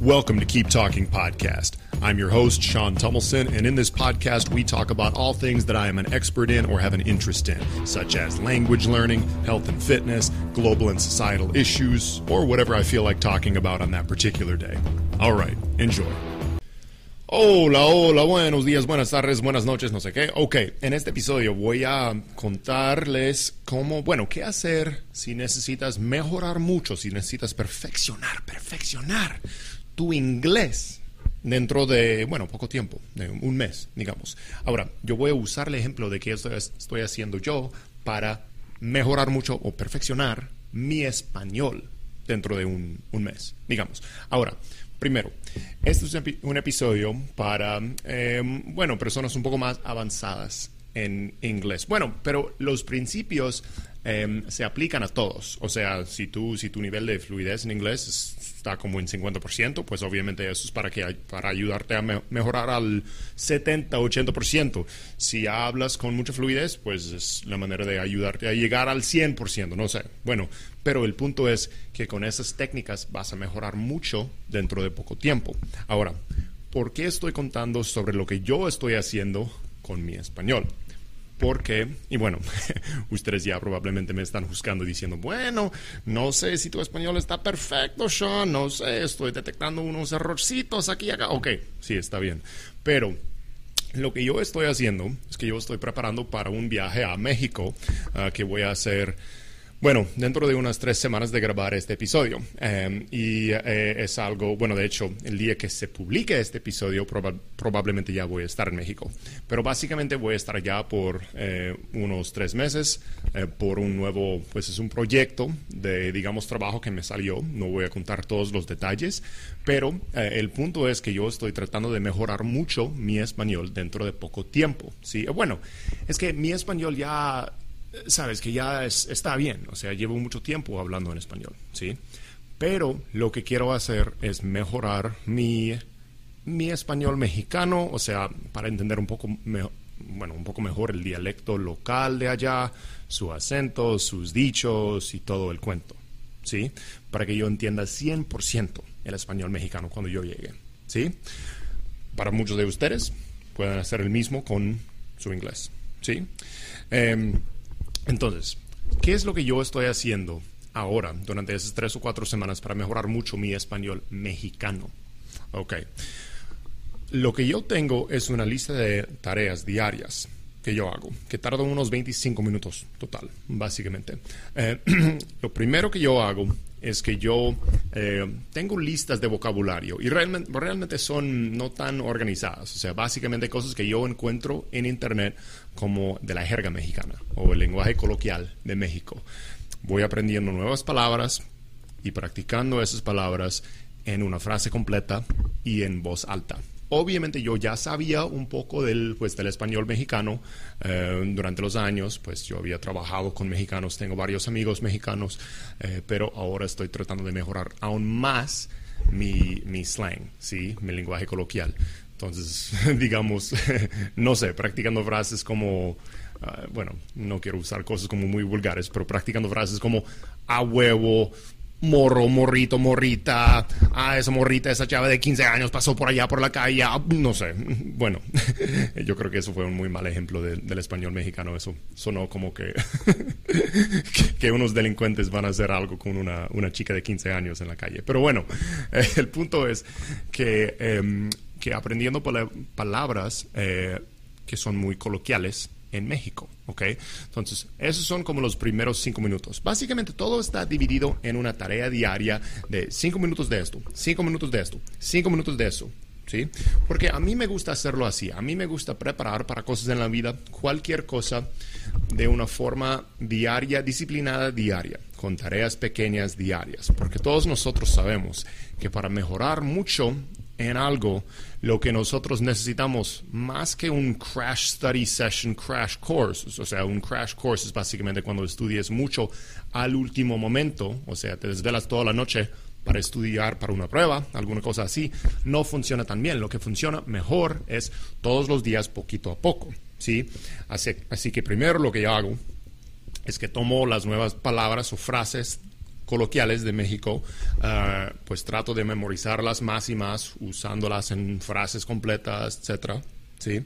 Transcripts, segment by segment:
Welcome to Keep Talking Podcast. I'm your host, Sean Tummelson, and in this podcast, we talk about all things that I am an expert in or have an interest in, such as language learning, health and fitness, global and societal issues, or whatever I feel like talking about on that particular day. All right, enjoy. Hola, hola, buenos días, buenas tardes, buenas noches, no sé qué. Ok, en este episodio voy a contarles cómo, bueno, qué hacer si necesitas mejorar mucho, si necesitas perfeccionar, perfeccionar tu inglés dentro de, bueno, poco tiempo, de un mes, digamos. Ahora, yo voy a usar el ejemplo de que esto estoy haciendo yo para mejorar mucho o perfeccionar mi español dentro de un, un mes, digamos. Ahora, primero, este es un episodio para, eh, bueno, personas un poco más avanzadas en inglés. Bueno, pero los principios Em, se aplican a todos. O sea, si, tú, si tu nivel de fluidez en inglés está como en 50%, pues obviamente eso es para, que, para ayudarte a mejorar al 70, 80%. Si hablas con mucha fluidez, pues es la manera de ayudarte a llegar al 100%, no sé. Bueno, pero el punto es que con esas técnicas vas a mejorar mucho dentro de poco tiempo. Ahora, ¿por qué estoy contando sobre lo que yo estoy haciendo con mi español? Porque, y bueno, ustedes ya probablemente me están juzgando diciendo, bueno, no sé si tu español está perfecto, Sean, no sé, estoy detectando unos errorcitos aquí y acá. Ok, sí, está bien. Pero lo que yo estoy haciendo es que yo estoy preparando para un viaje a México ah, que voy a hacer bueno, dentro de unas tres semanas de grabar este episodio. Em, y eh, es algo, bueno, de hecho, el día que se publique este episodio probablemente ya voy a estar en México. Pero básicamente voy a estar allá por eh, unos tres meses eh, por un nuevo, pues es un proyecto de, digamos, trabajo que me salió. No voy a contar todos los detalles, pero el punto es que yo estoy tratando de mejorar mucho mi español dentro de poco tiempo. ¿sí? Bueno, es que mi español ya sabes que ya está bien, o sea, llevo mucho tiempo hablando en español, ¿sí? Pero lo que quiero hacer es mejorar mi, mi español mexicano, o sea, para entender un poco, bueno, un poco mejor el dialecto local de allá, su acento, sus dichos y todo el cuento, ¿sí? Para que yo entienda 100% el español mexicano cuando yo llegue, ¿sí? Para muchos de ustedes pueden hacer el mismo con su inglés, ¿sí? Em, entonces, ¿qué es lo que yo estoy haciendo ahora, durante esas tres o cuatro semanas, para mejorar mucho mi español mexicano? Ok. Lo que yo tengo es una lista de tareas diarias que yo hago, que tardan unos 25 minutos total, básicamente. Eh, lo primero que yo hago es que yo eh, tengo listas de vocabulario y realmente, realmente son no tan organizadas, o sea, básicamente cosas que yo encuentro en Internet como de la jerga mexicana o el lenguaje coloquial de México. Voy aprendiendo nuevas palabras y practicando esas palabras en una frase completa y en voz alta. Obviamente yo ya sabía un poco del, pues, del español mexicano eh, durante los años, pues yo había trabajado con mexicanos, tengo varios amigos mexicanos, eh, pero ahora estoy tratando de mejorar aún más mi, mi slang, ¿sí? mi lenguaje coloquial. Entonces, digamos, no sé, practicando frases como, ah, bueno, no quiero usar cosas como muy vulgares, pero practicando frases como a huevo, morro, morrito, morrita, ah, esa morrita, esa chava de 15 años pasó por allá por la calle, ah, no sé. Bueno, yo creo que eso fue un muy mal ejemplo del español mexicano. Eso sonó como que, que, unos delincuentes van a hacer algo con una, una, chica de 15 años en la calle. Pero bueno, el punto es que, em, que aprendiendo palabras eh, que son muy coloquiales, en México. ¿ok? Entonces, esos son como los primeros cinco minutos. Básicamente todo está dividido en una tarea diaria de cinco minutos de esto, cinco minutos de esto, cinco minutos de eso. ¿Sí? Porque a mí me gusta hacerlo así, a mí me gusta preparar para cosas en la vida, cualquier cosa de una forma diaria, disciplinada diaria, con tareas pequeñas diarias, porque todos nosotros sabemos que para mejorar mucho en algo, lo que nosotros necesitamos más que un crash study session, crash course, o sea, un crash course es básicamente cuando estudies mucho al último momento, o sea, te desvelas toda la noche para estudiar para una prueba, alguna cosa así, no funciona tan bien. Lo que funciona mejor es todos los días, poquito a poco, ¿sí? Así, que primero lo que yo hago es que tomo las nuevas palabras o frases coloquiales de México, ah, pues trato de memorizarlas más y más, usándolas en frases completas, etcétera. ¿sí?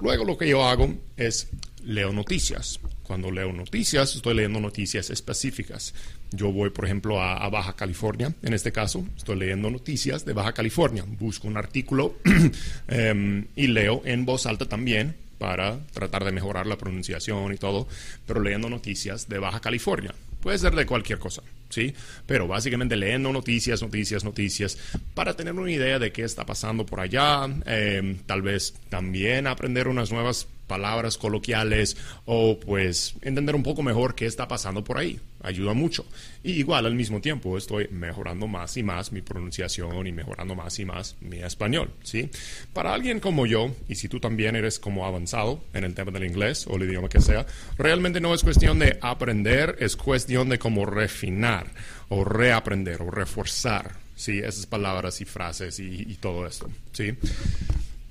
Luego lo que yo hago es leo noticias. Cuando leo noticias, estoy leyendo noticias específicas. Yo voy, por ejemplo, a, Baja California, en este caso, estoy leyendo noticias de Baja California. Busco un artículo em, y leo en voz alta también para tratar de mejorar la pronunciación y todo, pero leyendo noticias de Baja California. Puede ser de cualquier cosa, ¿sí? Pero básicamente leyendo noticias, noticias, noticias, para tener una idea de qué está pasando por allá, em, tal vez también aprender unas nuevas palabras coloquiales o pues entender un poco mejor qué está pasando por ahí. Ayuda mucho. Y igual al mismo tiempo estoy mejorando más y más mi pronunciación y mejorando más y más mi español, ¿sí? Para alguien como yo, y si tú también eres como avanzado en el tema del inglés o el idioma que sea, realmente no es cuestión de aprender, es cuestión de como refinar o reaprender o reforzar, ¿sí? Esas palabras y frases y, y todo esto, ¿sí?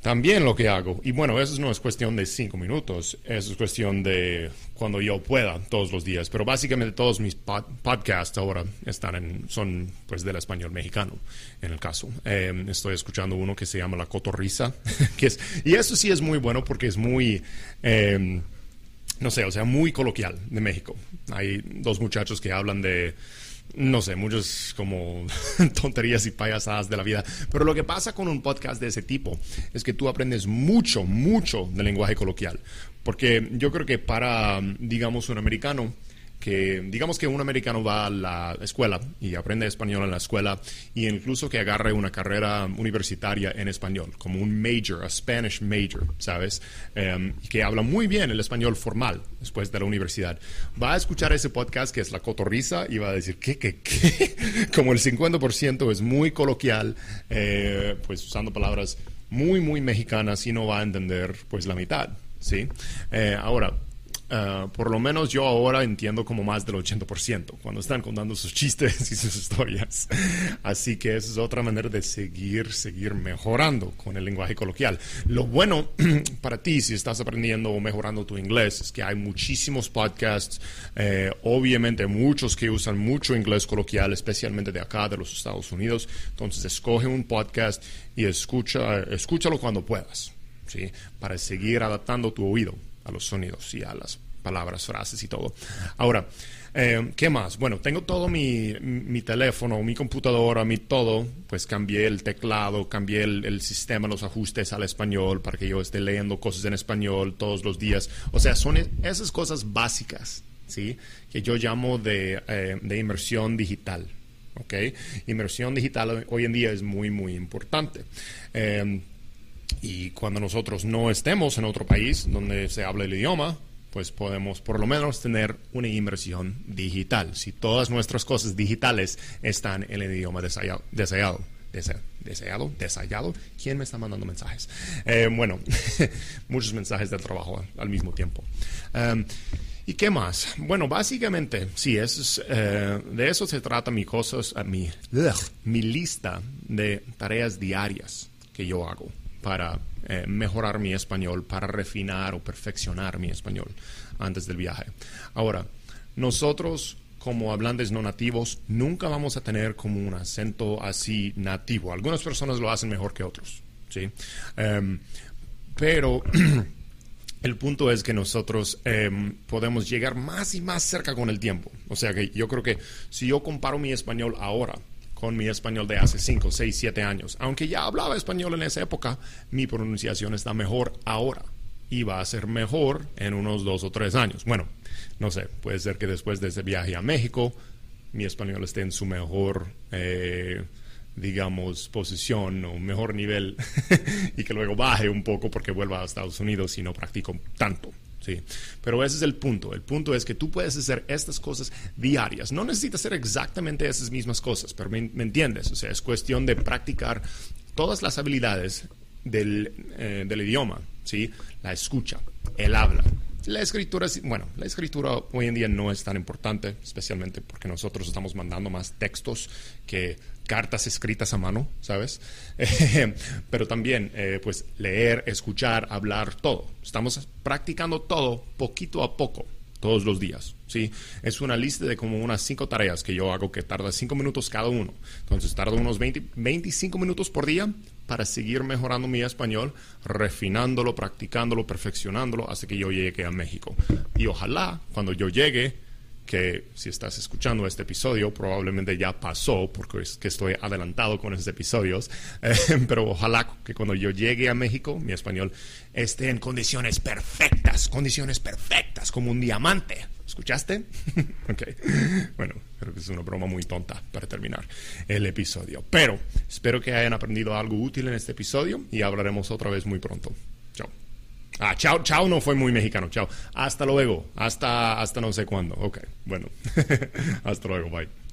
También lo que hago, y bueno, eso no es cuestión de cinco minutos, eso es cuestión de cuando yo pueda todos los días, pero básicamente todos mis podcasts ahora están en, son pues del español mexicano, en el caso. Em, estoy escuchando uno que se llama La Cotorrisa, que es, y eso sí es muy bueno porque es muy... Em, no sé, o sea, muy coloquial de México. Hay dos muchachos que hablan de no sé, muchos como tonterías y payasadas de la vida. Pero lo que pasa con un podcast de ese tipo es que tú aprendes mucho, mucho del lenguaje coloquial. Porque yo creo que para, digamos, un americano, que digamos que un americano va a la escuela y aprende español en la escuela y incluso que agarre una carrera universitaria en español, como un major, a Spanish major, ¿sabes? Y que habla muy bien el español formal después de la universidad. Va a escuchar ese podcast que es La Cotorriza y va a decir, ¿qué, qué, qué? Como el 50% es muy coloquial, eh, pues usando palabras muy, muy mexicanas y no va a entender pues la mitad, ¿sí? Eh, ahora, Ah, por lo menos yo ahora entiendo como más del 80% cuando están contando sus chistes y sus historias. Así que esa es otra manera de seguir, seguir mejorando con el lenguaje coloquial. Lo bueno para ti si estás aprendiendo o mejorando tu inglés es que hay muchísimos podcasts, eh, obviamente muchos que usan mucho inglés coloquial, especialmente de acá, de los Estados Unidos. Entonces escoge un podcast y escucha, escúchalo cuando puedas, ¿sí? Para seguir adaptando tu oído a los sonidos y a las palabras, frases y todo. Ahora, eh, ¿qué más? Bueno, tengo todo mi, mi, teléfono, mi computadora, mi todo, pues cambié el teclado, cambié el, sistema, los ajustes al español para que yo esté leyendo cosas en español todos los días. O sea, son esas cosas básicas, ¿sí? Que yo llamo de, eh, de inmersión digital. ¿Ok? Inmersión digital hoy en día es muy, muy importante. Eh, y cuando nosotros no estemos en otro país donde se habla el idioma, pues podemos por lo menos tener una inmersión digital. Si todas nuestras cosas digitales están en el idioma deseado. deseado deseado, desayado. ¿Quién me está mandando mensajes? Eh, bueno, muchos mensajes de trabajo al mismo tiempo. Em, ¿Y qué más? Bueno, básicamente, sí, es, eh, de eso se trata mi, cosas, mi, mi lista de tareas diarias que yo hago para eh, mejorar mi español, para refinar o perfeccionar mi español antes del viaje. Ahora, nosotros como hablantes no nativos nunca vamos a tener como un acento así nativo. Algunas personas lo hacen mejor que otros, ¿sí? Em, pero el punto es que nosotros em, podemos llegar más y más cerca con el tiempo. O sea que yo creo que si yo comparo mi español ahora con mi español de hace 5, 6, 7 años. Aunque ya hablaba español en esa época, mi pronunciación está mejor ahora y va a ser mejor en unos 2 o 3 años. Bueno, no sé, puede ser que después de ese viaje a México, mi español esté en su mejor, eh, digamos, posición o mejor nivel y que luego baje un poco porque vuelva a Estados Unidos y no practico tanto. Sí, pero ese es el punto. El punto es que tú puedes hacer estas cosas diarias. No necesitas hacer exactamente esas mismas cosas, pero me, entiendes. O sea, es cuestión de practicar todas las habilidades del, eh, del idioma, ¿sí? La escucha, el habla, la escritura, bueno, la escritura hoy en día no es tan importante, especialmente porque nosotros estamos mandando más textos que cartas escritas a mano, ¿sabes? Pero también, eh, pues, leer, escuchar, hablar, todo. Estamos practicando todo poquito a poco, todos los días. ¿sí? Es una lista de como unas cinco tareas que yo hago que tarda cinco minutos cada uno. Entonces tardo unos 20, 25 minutos por día para seguir mejorando mi español, refinándolo, practicándolo, perfeccionándolo hasta que yo llegue a México. Y ojalá cuando yo llegue que si estás escuchando este episodio probablemente ya pasó porque es que estoy adelantado con esos episodios, eh, pero ojalá que cuando yo llegue a México mi español esté en condiciones perfectas, condiciones perfectas como un diamante. ¿Escuchaste? ok. Bueno, creo que es una broma muy tonta para terminar el episodio. Pero espero que hayan aprendido algo útil en este episodio y hablaremos otra vez muy pronto. Chao. Ah, chao, chao no fue muy mexicano, chao. Hasta luego, hasta, hasta no sé cuándo. Ok, bueno, hasta luego, bye.